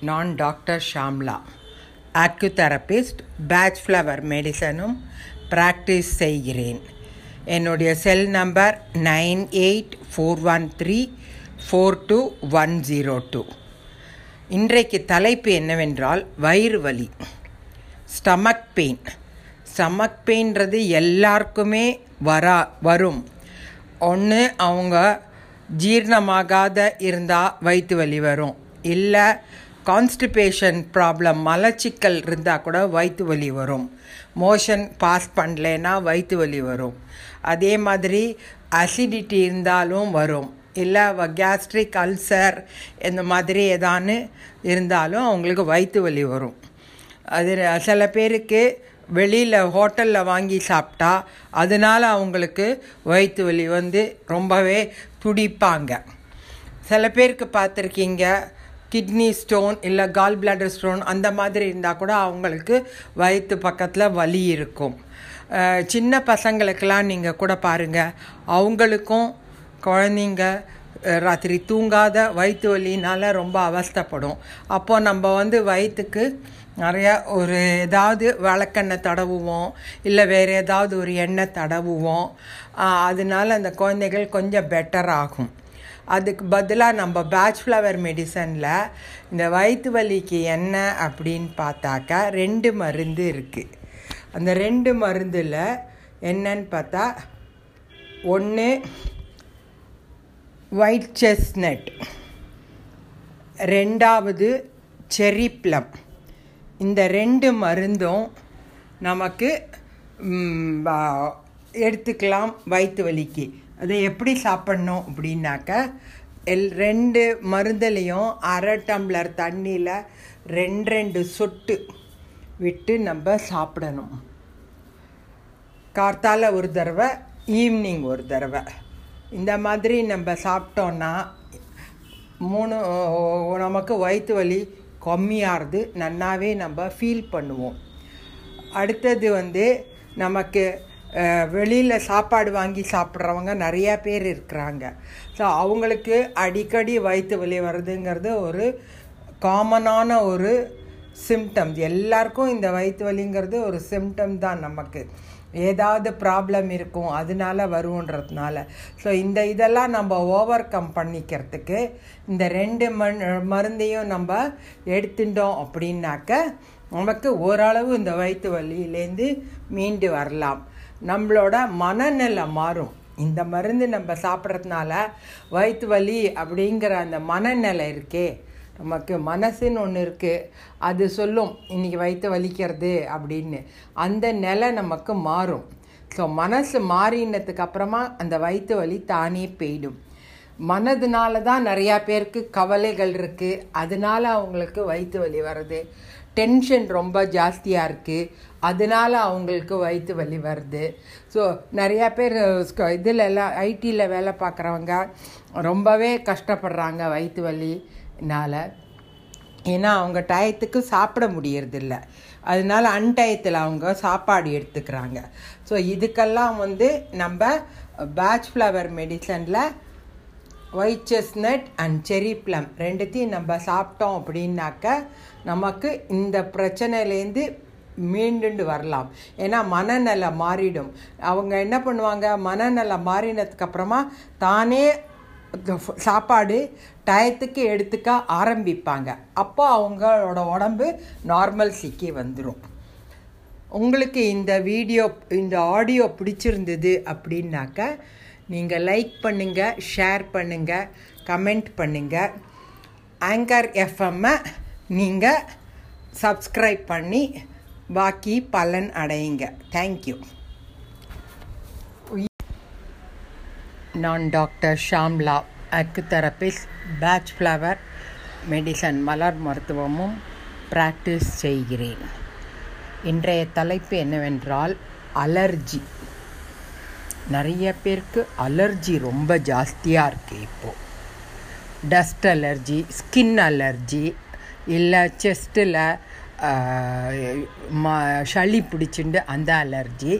நான் doctor Shamla acutherapist Bach flower மெடிசனும் practice செய்கிறேன். என்னுடைய cell number nine eight four one three four two one zero two இன்றைக்கு தலைப்பு என்னவென்றால் வயிறு வலி ஸ்டமக் பெயின் ஸ்டமக் பெயின்றது எல்லாருக்குமே வரா வரும். ஒன்று அவங்க ஜீரணமாகாத இருந்தால் வயிற்று வலி வரும். இல்லை கான்ஸ்டிபேஷன் ப்ராப்ளம் மலச்சிக்கல் இருந்தால் கூட வயிற்று வலி வரும். மோஷன் பாஸ் பண்ணலைன்னா வயிற்று வலி வரும். அதே மாதிரி அசிடிட்டி இருந்தாலும் வரும். இல்லை கேஸ்ட்ரிக் அல்சர் இந்த மாதிரி ஏதான்னு இருந்தாலும் அவங்களுக்கு வயிற்று வலி வரும். அது சில பேருக்கு வெளியில் ஹோட்டலில் வாங்கி சாப்பிட்டா அதனால் அவங்களுக்கு வயிற்று வலி வந்து ரொம்பவே துடிப்பாங்க. சில பேருக்கு பார்த்துருக்கீங்க கிட்னி ஸ்டோன் இல்லை கால் பிளாடர் ஸ்டோன் அந்த மாதிரி இருந்தால் கூட அவங்களுக்கு வயிற்று பக்கத்தில் வலி இருக்கும். சின்ன பசங்களுக்கெல்லாம் நீங்கள் கூட பாருங்கள் அவங்களுக்கும் குழந்தைங்க ராத்திரி தூங்காத வயிற்று வலினால் ரொம்ப அவஸ்தப்படும். அப்போது நம்ம வந்து வயிற்றுக்கு நிறையா ஒரு ஏதாவது விளக்கெண்ணெய் தடவுவோம் இல்லை வேறு ஏதாவது ஒரு எண்ணெய் தடவுவோம். அதனால அந்த குழந்தைகள் கொஞ்சம் பெட்டர் ஆகும். அதுக்கு பதிலாக நம்ம பேட்ச் ஃப்ளவர் மெடிசனில் இந்த வயிற்று வலிக்கு என்ன அப்படின்னு பார்த்தாக்கா ரெண்டு மருந்து இருக்குது அந்த ரெண்டு மருந்தில் என்னன்னு பார்த்தா ஒன்று ஒயிட் செஸ்னட் ரெண்டாவது செரி ப்ளம் இந்த ரெண்டு மருந்தும் நமக்கு எடுத்துக்கலாம் வயிற்று வலிக்கு. அதை எப்படி சாப்பிட்ணும் அப்படின்னாக்க எல் ரெண்டு மருந்துலேயும் அரை டம்ளர் தண்ணியில் ரெண்டு ரெண்டு சொட்டு விட்டு நம்ம சாப்பிடணும். கார்த்தால ஒரு தடவை ஈவினிங் ஒரு தடவை. இந்த மாதிரி நம்ம சாப்பிட்டோன்னா மூணு நமக்கு வயிற்று வலி கம்மியாகிறது நன்னாவே நம்ம ஃபீல் பண்ணுவோம். அடுத்தது வந்து நமக்கு வெளியில் சாப்பாடு வாங்கி சாப்பிட்றவங்க நிறையா பேர் இருக்கிறாங்க. ஸோ அவங்களுக்கு அடிக்கடி வயிற்று வலி வருதுங்கிறது ஒரு காமனான ஒரு சிம்டம்ஸ் எல்லாருக்கும் இந்த வயிற்று வலிங்கிறது ஒரு சிம்டம் தான் நமக்கு. ஏதாவது ப்ராப்ளம் இருக்கும் அதனால வருன்றதுனால ஸோ இந்த இதெல்லாம் நம்ம ஓவர் கம் பண்ணிக்கிறதுக்கு இந்த ரெண்டு மண் மருந்தையும் நம்ம எடுத்துட்டோம் அப்படின்னாக்க நமக்கு ஓரளவு இந்த வயிற்று வலியிலேருந்து மீண்டு வரலாம். நம்மளோட மனநிலை மாறும். இந்த மருந்து நம்ம சாப்பிட்றதுனால வயிற்று வலி அப்படிங்கிற அந்த மனநிலை இருக்கே. நமக்கு மனசுன்னு ஒன்று இருக்குது அது சொல்லும் இன்றைக்கி வயிற்று வலிக்கிறது அப்படின்னு. அந்த நிலை நமக்கு மாறும். ஸோ மனசு மாறினதுக்கு அப்புறமா அந்த வயிற்று வலி தானே போயிடும். மனதுனால தான் நிறையா பேருக்கு கவலைகள் இருக்குது அதனால அவங்களுக்கு வயிற்று வலி வருது. டென்ஷன் ரொம்ப ஜாஸ்தியாக இருக்குது அதனால அவங்களுக்கு வயிற்று வலி வருது. ஸோ நிறையா பேர் இதில் எல்லாம் ஐடியில் வேலை பார்க்குறவங்க ரொம்பவே கஷ்டப்படுறாங்க வயிற்று வலினால். ஏன்னா அவங்க டயத்துக்கு சாப்பிட முடியறதில்ல. அதனால அன்டயத்தில் அவங்க சாப்பாடு எடுத்துக்கிறாங்க. ஸோ இதுக்கெல்லாம் வந்து நம்ம Bach flower மெடிசனில் white chestnut and cherry plum ரெண்டுத்தையும் நம்ம சாப்பிட்டோம் அப்படின்னாக்க நமக்கு இந்த பிரச்சனையிலேருந்து மீண்டுண்டு வரலாம். ஏன்னா மனநலை மாறிடும். அவங்க என்ன பண்ணுவாங்க? மனநலை மாறினதுக்கப்புறமா தானே சாப்பாடு டயத்துக்கு எடுத்துக்க ஆரம்பிப்பாங்க. அப்போ அவங்களோட உடம்பு நார்மல் சிக்கி வந்துடும் உங்களுக்கு இந்த வீடியோ இந்த ஆடியோ பிடிச்சிருந்தது அப்படின்னாக்க நீங்கள் லைக் பண்ணுங்கள் ஷேர் பண்ணுங்கள் கமெண்ட் பண்ணுங்கள் ஆங்கர் எஃப்எம்மை நீங்கள் சப்ஸ்கிரைப் பண்ணி பாக்கி பலன் அடையுங்க. தேங்க்யூ நான் doctor Shamla acutherapist Bach flower medicine மலர் மருத்துவமும் ப்ராக்டிஸ் செய்கிறேன். இன்றைய தலைப்பு என்னவென்றால் அலர்ஜி. நிறைய பேருக்கு அலர்ஜி ரொம்ப ஜாஸ்தியாக இருக்குது இப்போது டஸ்ட் அலர்ஜி ஸ்கின் அலர்ஜி இல்லை செஸ்ட்டில் சளி பிடிச்சிண்டு அந்த அலர்ஜி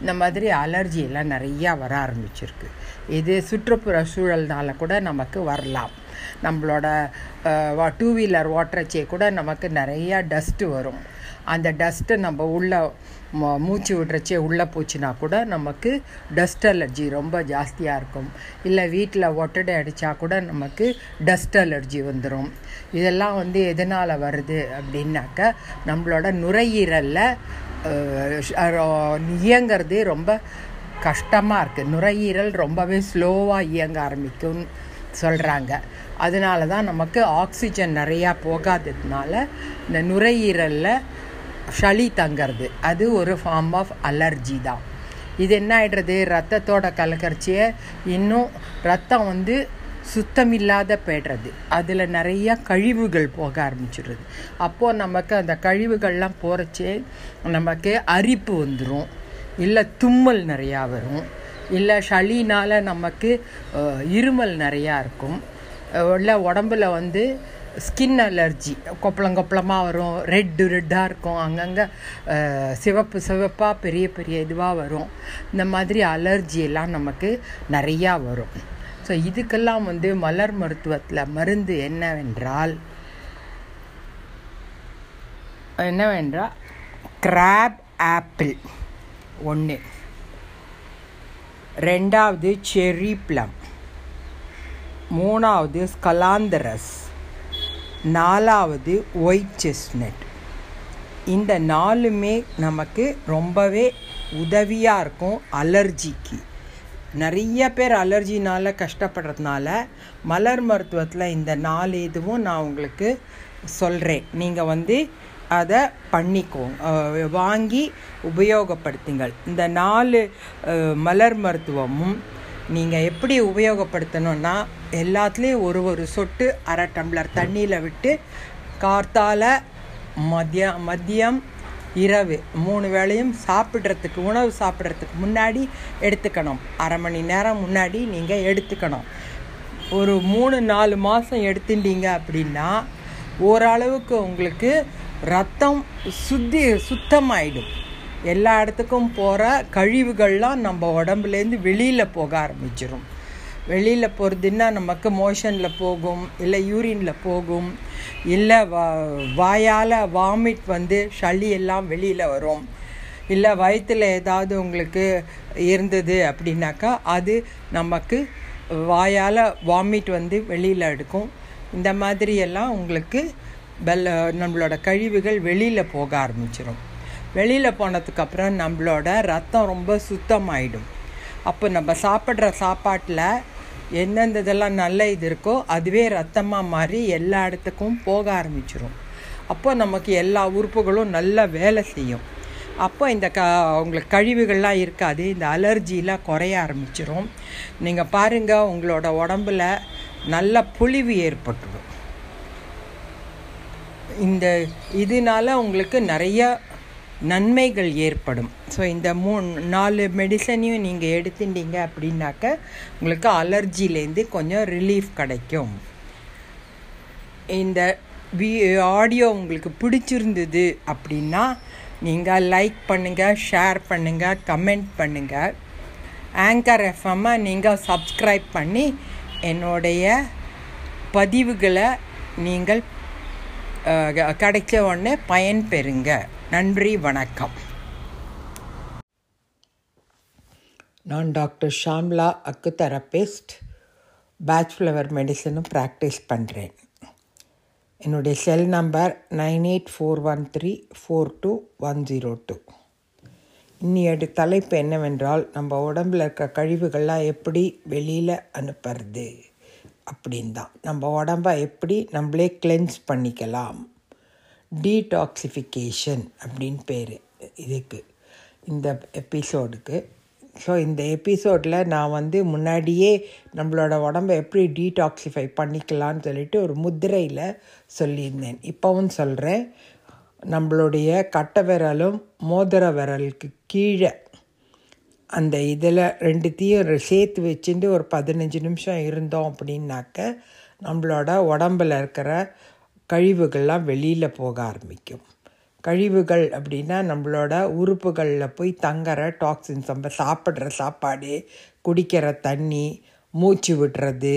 இந்த மாதிரி அலர்ஜி எல்லாம் நிறையா வர ஆரம்பிச்சிருக்கு. இது சுற்றுப்புற சூழல்னால கூட நமக்கு வரலாம். நம்மளோட டூ வீலர் ஓட்டுறச்சே கூட நமக்கு நிறையா டஸ்ட்டு வரும். அந்த டஸ்ட்டு நம்ம உள்ளே மூச்சு விடுறச்சே உள்ளே போச்சுன்னா கூட நமக்கு டஸ்ட் அலர்ஜி ரொம்ப ஜாஸ்தியாக இருக்கும். இல்லை வீட்டில் ஒட்டடை அடித்தா கூட நமக்கு டஸ்ட் அலர்ஜி வந்துடும் இதெல்லாம் வந்து எதனால் வருது அப்படின்னாக்க நம்மளோட நுரையீரலில் இயங்கிறது ரொம்ப கஷ்டமாக இருக்குது நுரையீரல் ரொம்பவே ஸ்லோவாக இயங்க ஆரம்பிக்கும் சொல்கிறாங்க அதனால தான் நமக்கு ஆக்சிஜன் நிறையா போகாததுனால இந்த நுரையீரலில் சளி தங்கிறது அது ஒரு ஃபார்ம் ஆஃப் அலர்ஜி தான். இது என்ன ஆயிடுறது? ரத்தத்தோட கலக்கரிச்சியை இன்னும் ரத்தம் வந்து சுத்தமில்லாத போய்டுறது. அதில் நிறையா கழிவுகள் போக ஆரம்பிச்சிடுறது. அப்போது நமக்கு அந்த கழிவுகள்லாம் போகிறச்சே நமக்கு அரிப்பு வந்துடும் இல்லை தும்மல் நிறையா வரும். இல்லை சளினால் நமக்கு இருமல் நிறையா இருக்கும். இல்லை உடம்புல வந்து ஸ்கின் அலர்ஜி. கொப்பளம் கொப்பளமாக வரும். ரெட்டு ரெட்டாக இருக்கும். அங்கங்கே சிவப்பு சிவப்பாக பெரிய பெரிய இதுவாக வரும். இந்த மாதிரி அலர்ஜி எல்லாம் நமக்கு நிறையா வரும். ஸோ இதுக்கெல்லாம் வந்து மலர் மருத்துவத்தில் மருந்து என்னவென்றால் என்னவென்றால் கிராப் ஆப்பிள் ஒன்று ரெண்டாவது செரி ப்ளம் மூணாவது ஸ்கலாந்தரஸ் நாலாவது ஒயிட் செஸ்னட் இந்த நாலுமே நமக்கு ரொம்பவே உதவியாக இருக்கும் அலர்ஜிக்கு. நிறைய பேர் அலர்ஜினால் கஷ்டப்படுறதுனால மலர் மருத்துவத்தில் இந்த நாலு இதுவும் நான் உங்களுக்கு சொல்கிறேன் நீங்கள் வந்து அதை பண்ணிக்கோங்க. வாங்கி உபயோகப்படுத்துங்கள். இந்த நாலு மலர் மருத்துவமும் நீங்கள் எப்படி உபயோகப்படுத்தணும்னா எல்லாத்துலேயும் ஒரு ஒரு சொட்டு அரை டம்ளர் தண்ணியில் விட்டு கார்த்தால மதிய மதியம் இரவு மூணு வேளையும் சாப்பிட்றதுக்கு உணவு சாப்பிட்றதுக்கு முன்னாடி எடுத்துக்கணும். அரை மணி நேரம் முன்னாடி நீங்கள் எடுத்துக்கணும். ஒரு மூணு நாலு மாதம் எடுத்துட்டீங்க அப்படின்னா ஓரளவுக்கு உங்களுக்கு ரத்தம் சுத்தி சுத்தமாயிடும். எல்லா இடத்துக்கும் போகிற கழிவுகள்லாம் நம்ம உடம்புலேருந்து வெளியில் போக ஆரம்பிச்சிடும் வெளியில் போகிறதுன்னா நமக்கு மோஷனில் போகும் இல்லை யூரினில் போகும் இல்லை வா வாயால் வாமிட் வந்து சளி எல்லாம் வெளியில் வரும். இல்லை வயிற்றில் ஏதாவது உங்களுக்கு இருந்தது அப்படின்னாக்கா அது நமக்கு வாயால் வாமிட் வந்து வெளியில் எடுக்கும். இந்த மாதிரியெல்லாம் உங்களுக்கு வெள்ள நம்மளோட கழிவுகள் வெளியில் போக ஆரம்பிச்சிடும் வெளியில் போனதுக்கப்புறம் நம்மளோட ரத்தம் ரொம்ப சுத்தமாயிடும். அப்போ நம்ம சாப்பிட்ற சாப்பாட்டில் எந்தெந்த இதெல்லாம் நல்ல இது இருக்கோ அதுவே ரத்தமாக மாறி எல்லா இடத்துக்கும் போக ஆரம்பிச்சிரும். அப்போ நமக்கு எல்லா உறுப்புகளும் நல்லா வேலை செய்யும். அப்போ இந்த க உங்களுக்கு கழிவுகள்லாம் இருக்காது. இந்த அலர்ஜிலாம் குறைய ஆரம்பிச்சிரும். நீங்கள் பாருங்கள் உங்களோட உடம்புல நல்ல பொலிவு ஏற்பட்டுடும் இந்த இதனால உங்களுக்கு நிறைய நன்மைகள் ஏற்படும். ஸோ இந்த மூணு நாலு மெடிசனையும் நீங்கள் எடுத்துட்டீங்க அப்படின்னாக்க உங்களுக்கு அலர்ஜிலேருந்து கொஞ்சம் ரிலீஃப் கிடைக்கும். இந்த வி ஆடியோ உங்களுக்கு பிடிச்சிருந்தது அப்படின்னா நீங்கள் லைக் பண்ணுங்கள் ஷேர் பண்ணுங்கள் கமெண்ட் பண்ணுங்கள் ஆங்கர் எஃப்எம்மை நீங்கள் சப்ஸ்கிரைப் பண்ணி என்னுடைய பதிவுகளை நீங்கள் கிடைச்ச உடனே பயன் பெறுங்க. நன்றி வணக்கம். நான் doctor Shamla acutherapist Bach flower மெடிசனும் practice பண்ணுறேன் என்னுடைய cell number nine eight four one three four two one zero two. இன்னியோட தலைப்பு என்னவென்றால் நம்ம உடம்பில் இருக்க கழிவுகள்லாம் எப்படி வெளியில் அனுப்புறது? அப்படின்னு தான் நம்ம உடம்ப எப்படி நம்மளே கிளென்ஸ் பண்ணிக்கலாம். டீடாக்சிஃபிகேஷன் அப்படின்னு பேர். இதுக்கு. இந்த எபிசோடுக்கு ஸோ இந்த எபிசோடில் நான் வந்து முன்னாடியே நம்மளோட உடம்பை எப்படி டீடாக்சிஃபை பண்ணிக்கலாம்னு சொல்லிட்டு ஒரு முத்திரையில் சொல்லியிருந்தேன். இப்போவும் சொல்கிறேன் நம்மளுடைய கட்டை விரலும் மோதிர விரலுக்கு கீழே அந்த இதில் ரெண்டுத்தையும் சேர்த்து வச்சுட்டு ஒரு பதினஞ்சு நிமிஷம் இருந்தோம் அப்படின்னாக்க நம்மளோட உடம்பில் இருக்கிற கழிவுகள்லாம் வெளியில் போக ஆரம்பிக்கும். கழிவுகள் அப்படின்னா நம்மளோட உறுப்புகளில் போய் தங்குற டாக்ஸின்ஸ் நம்ம சாப்பிட்ற சாப்பாடு குடிக்கிற தண்ணி மூச்சு விடுறது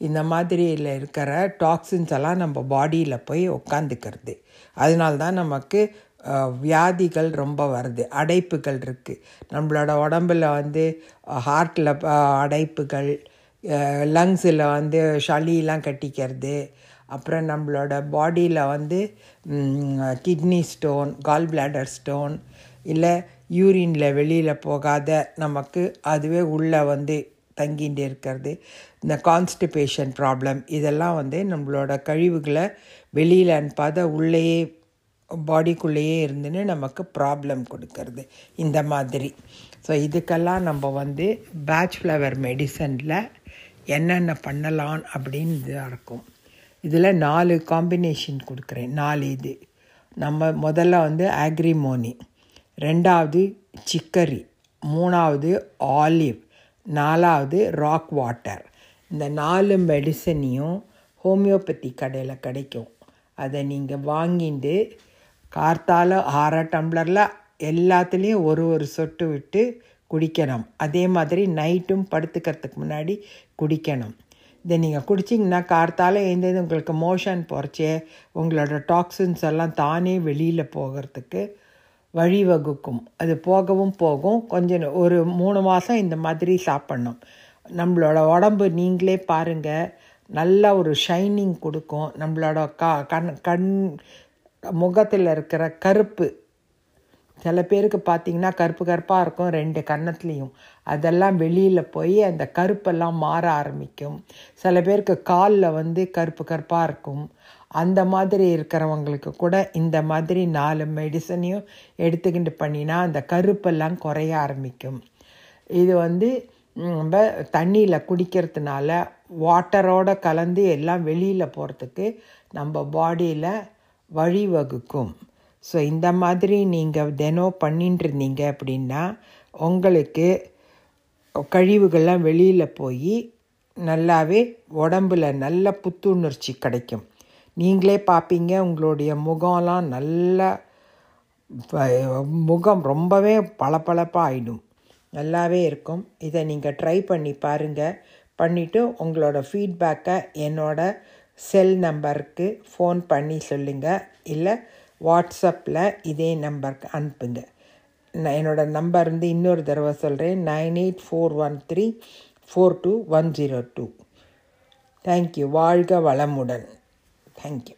இந்த மாதிரியில் இருக்கிற டாக்ஸின்ஸ் எல்லாம் நம்ம பாடியில் போய் உட்காந்துக்கிறது அதனால தான் நமக்கு வியாதிகள் ரொம்ப வருது. அடைப்புகள் இருக்குது நம்மளோட உடம்புல வந்து ஹார்ட்டில் அடைப்புகள் லங்ஸில் வந்து சளியெலாம் கட்டிக்கிறது. அப்புறம் நம்மளோட பாடியில் வந்து kidney stone gall bladder stone இல்லை யூரினில் வெளியில் போகாத நமக்கு அதுவே உள்ளே வந்து தங்கிட்டு இருக்கிறது. இந்த கான்ஸ்டிபேஷன் ப்ராப்ளம் இதெல்லாம் வந்து நம்மளோட கழிவுகளை வெளியில் அனுப்பாத உள்ளேயே பாடிக்குள்ளேயே இருந்துன்னு நமக்கு ப்ராப்ளம் கொடுக்கறது. இந்த மாதிரி. ஸோ இதுக்கெல்லாம் நம்ம வந்து பேட்ச் ஃப்ளவர் மெடிசனில் என்னென்ன பண்ணலாம் அப்படின்னு இதாக இருக்கும். இதில் நாலு காம்பினேஷன் கொடுக்குறேன். நாலு இது. நம்ம முதல்ல வந்து ஆக்ரிமோனி ரெண்டாவது சிக்கரி மூணாவது ஆலிவ் நாலாவது ராக் வாட்டர் இந்த நாலு மெடிசனையும் ஹோமியோபதி கடையில் கிடைக்கும். அதை நீங்கள் வாங்கிட்டு கார்த்தால அரை டம்ளரில் எல்லாத்துலேயும் ஒரு ஒரு சொட்டு விட்டு குடிக்கணும். அதே மாதிரி நைட்டும் படுத்துக்கிறதுக்கு முன்னாடி குடிக்கணும். இதை நீங்கள் குடிச்சிங்கன்னா கார்த்தால எழுந்தது உங்களுக்கு மோஷன் போகிறச்சே உங்களோட டாக்ஸின்ஸ் எல்லாம் தானே வெளியில் போகிறதுக்கு வழிவகுக்கும். அது போகவும் போகும். கொஞ்சம் ஒரு மூணு மாதம் இந்த மாதிரி சாப்பிட்ணும். நம்மளோட உடம்பு நீங்களே பாருங்கள் நல்ல ஒரு ஷைனிங் கொடுக்கும். நம்மளோட கா கண் கண் முகத்தில் இருக்கிற கருப்பு. சில பேருக்கு பார்த்தீங்கன்னா கருப்பு கருப்பாக இருக்கும் ரெண்டு கன்னத்துலேயும். அதெல்லாம் வெளியில் போய் அந்த கருப்பெல்லாம் மாற ஆரம்பிக்கும். சில பேருக்கு காலில் வந்து கருப்பு கருப்பாக இருக்கும். அந்த மாதிரி இருக்கிறவங்களுக்கு கூட இந்த மாதிரி நாலு மெடிசனையும் எடுத்துக்கிட்டு பண்ணினா அந்த கருப்பெல்லாம் குறைய ஆரம்பிக்கும். இது வந்து நம்ம தண்ணியில் குடிக்கிறதுனால வாட்டரோட கலந்து எல்லாம் வெளியில் போகிறதுக்கு நம்ம பாடியில் வழிவகுக்கும். ஸோ இந்த மாதிரி நீங்கள் தினம் பண்ணிட்டு இருந்தீங்க அப்படின்னா உங்களுக்கு கழிவுகள்லாம் வெளியில் போய் நல்லாவே உடம்பில் நல்ல புத்துணர்ச்சி கிடைக்கும். நீங்களே பார்ப்பீங்க உங்களுடைய முகம்லாம் நல்ல முகம் ரொம்பவே பளபளப்பாக ஆகிடும் நல்லாவே இருக்கும். இதை நீங்கள் ட்ரை பண்ணி பாருங்கள் பண்ணிவிட்டு உங்களோட ஃபீட்பேக்கை என்னோட செல் நம்பருக்கு ஃபோன் பண்ணி சொல்லுங்கள் இல்லை வாட்ஸ்அப்பில் இதே நம்பருக்கு அனுப்புங்க. நான் என்னோடய நம்பர் வந்து இன்னொரு தடவை சொல்கிறேன் nine eight four one three four two one zero two. Thank you. வாழ்க வளமுடன். Thank you.